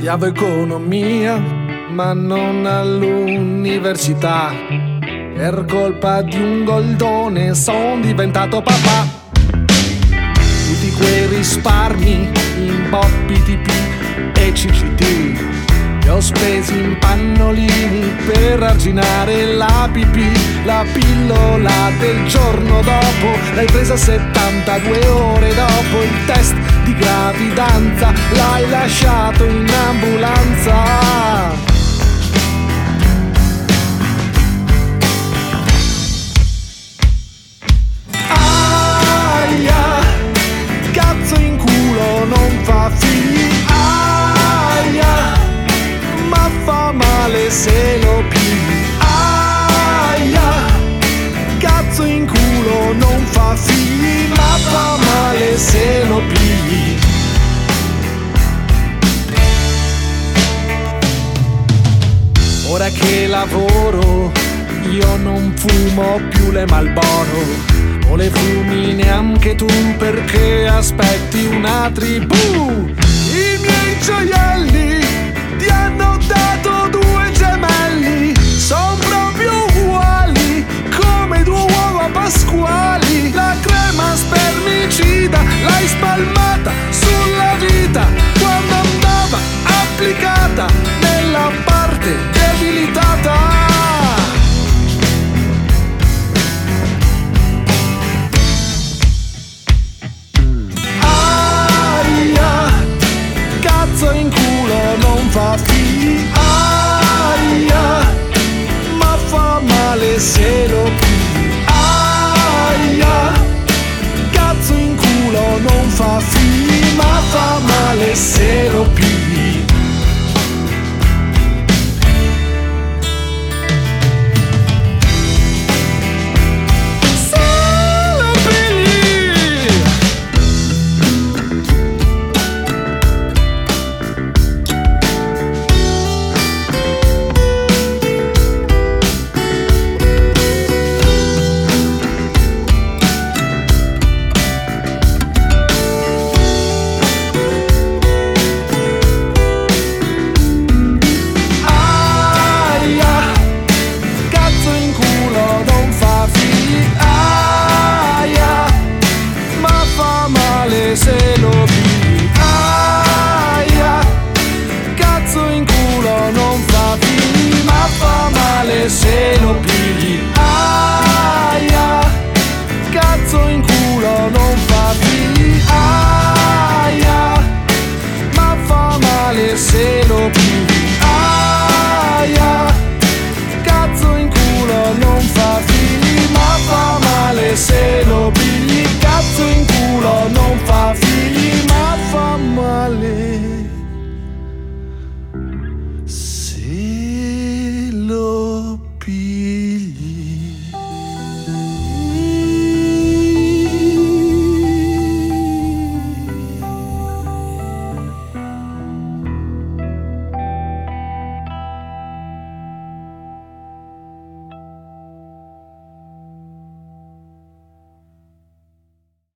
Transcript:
studiavo economia, ma non all'università. Per colpa di un goldone sono diventato papà. Tutti quei risparmi in Boppi TP e CCT spesi in pannolini per arginare la pipì, la pillola del giorno dopo. L'hai presa 72 ore dopo il test di gravidanza, l'hai lasciato in ambulanza. Che lavoro io non fumo più le Malboro o le fumi neanche tu perché aspetti una tribù. I miei gioielli